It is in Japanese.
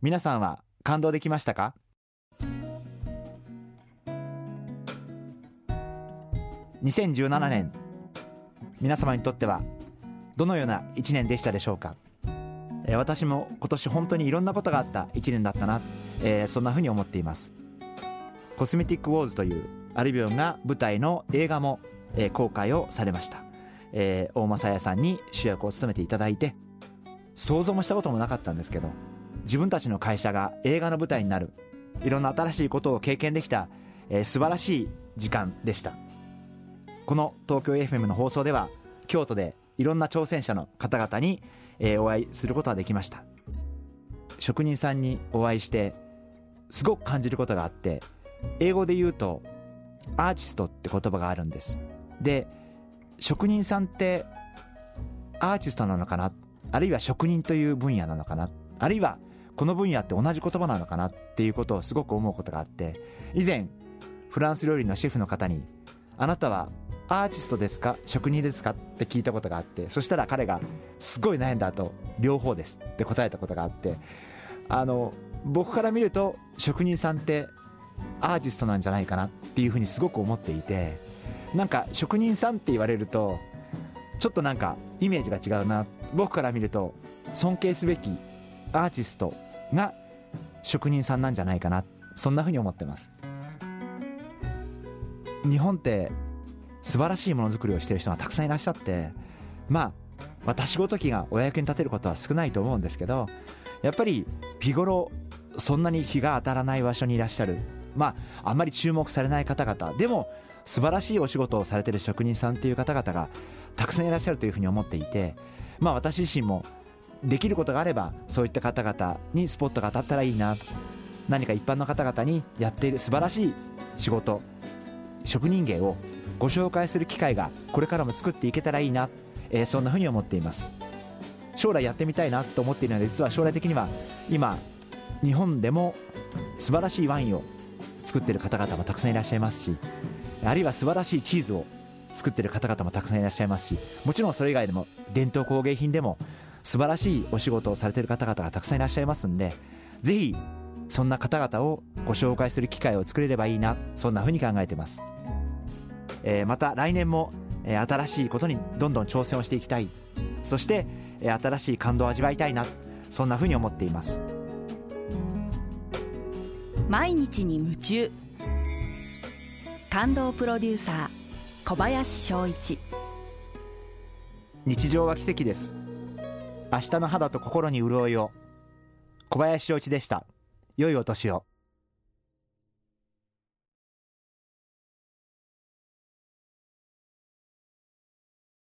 皆さんは感動できましたか？2017年皆様にとってはどのような1年でしたでしょうか？私も今年本当にいろんなことがあった1年だったな、えー、そんなふうに思っています。コスメティックウォーズというアルビオンが舞台の映画も、えー、公開をされました、えー、大政屋さんに主役を務めていただいて想像もしたこともなかったんですけど自分たちの会社が映画の舞台になる。いろんな新しいことを経験できた、えー、素晴らしい時間でした。この東京 FM の放送では京都でいろんな挑戦者の方々に、えー、お会いすることができました。職人さんにお会いしてすごく感じることがあって英語で言うとアーティストって言葉があるんです。で職人さんってアーティストなのかな？あるいは職人という分野なのかな？あるいはこの分野って同じ言葉なのかなっていうことをすごく思うことがあって以前フランス料理のシェフの方にあなたはアーティストですか？職人ですか？って聞いたことがあってそしたら彼がすごい悩んだ後両方ですって答えたことがあってあの僕から見ると職人さんってアーティストなんじゃないかなっていうふうにすごく思っていてなんか職人さんって言われるとちょっとなんかイメージが違うな。僕から見ると尊敬すべきアーティストが職人さんなんじゃないかな。そんなふうに思ってます。日本って素晴らしいものづくりをしている人がたくさんいらっしゃってまあ私ごときがお役に立てることは少ないと思うんですけどやっぱり日頃そんなに日が当たらない場所にいらっしゃる。まああんまり注目されない方々。でも素晴らしいお仕事をされてる職人さんっていう方々がたくさんいらっしゃるというふうに思っていてまあ私自身もできることがあればそういった方々にスポットが当たったらいいな。何か一般の方々にやっている素晴らしい仕事職人芸をご紹介する機会がこれからも作っていけたらいいな、えー、そんなふうに思っています。将来やってみたいなと思っているので実は将来的には今日本でも素晴らしいワインを作っている方々もたくさんいらっしゃいますしあるいは素晴らしいチーズを作っている方々もたくさんいらっしゃいますしもちろんそれ以外でも伝統工芸品でも素晴らしいお仕事をされている方々がたくさんいらっしゃいますんでぜひそんな方々をご紹介する機会を作れればいいなそんなふうに考えています。えー、また来年も、えー、新しいことにどんどん挑戦をしていきたい。そして、えー、新しい感動を味わいたいなそんなふうに思っています。毎日に夢中。感動プロデューサー小林翔一。日常は奇跡です明日の肌と心に潤いを。小林翔一でした。良いお年を。